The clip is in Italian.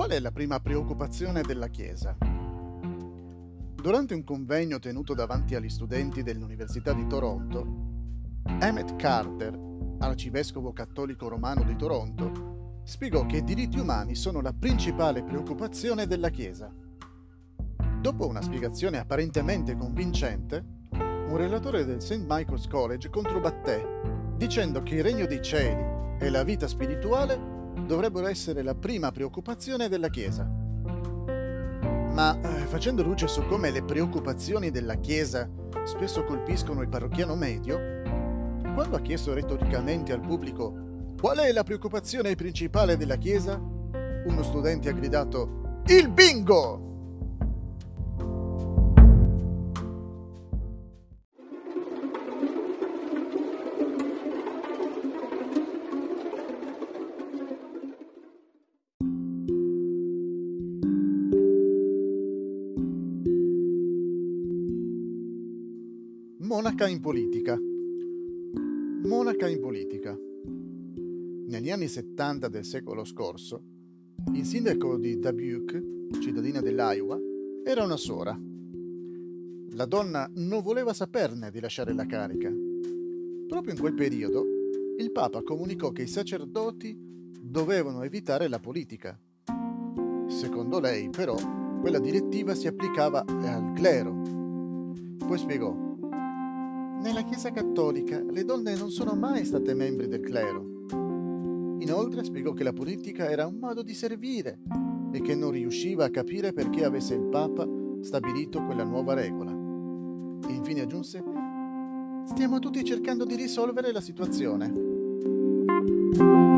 Qual è la prima preoccupazione della Chiesa? Durante un convegno tenuto davanti agli studenti dell'Università di Toronto, Emmett Carter, arcivescovo cattolico romano di Toronto, spiegò che i diritti umani sono la principale preoccupazione della Chiesa. Dopo una spiegazione apparentemente convincente, un relatore del St. Michael's College controbatté, dicendo che il regno dei cieli e la vita spirituale dovrebbero essere la prima preoccupazione della Chiesa. Ma eh, facendo luce su come le preoccupazioni della Chiesa spesso colpiscono il parrocchiano medio, quando ha chiesto retoricamente al pubblico qual è la preoccupazione principale della Chiesa, uno studente ha gridato Il bingo! Monaca in politica. Monaca in politica. Negli anni 70 del secolo scorso, il sindaco di Dubuque, cittadina dell'Iowa, era una sora. La donna non voleva saperne di lasciare la carica. Proprio in quel periodo, il Papa comunicò che i sacerdoti dovevano evitare la politica. Secondo lei, però, quella direttiva si applicava al clero. Poi spiegò nella Chiesa cattolica le donne non sono mai state membri del clero. Inoltre spiegò che la politica era un modo di servire e che non riusciva a capire perché avesse il Papa stabilito quella nuova regola. E infine aggiunse, stiamo tutti cercando di risolvere la situazione.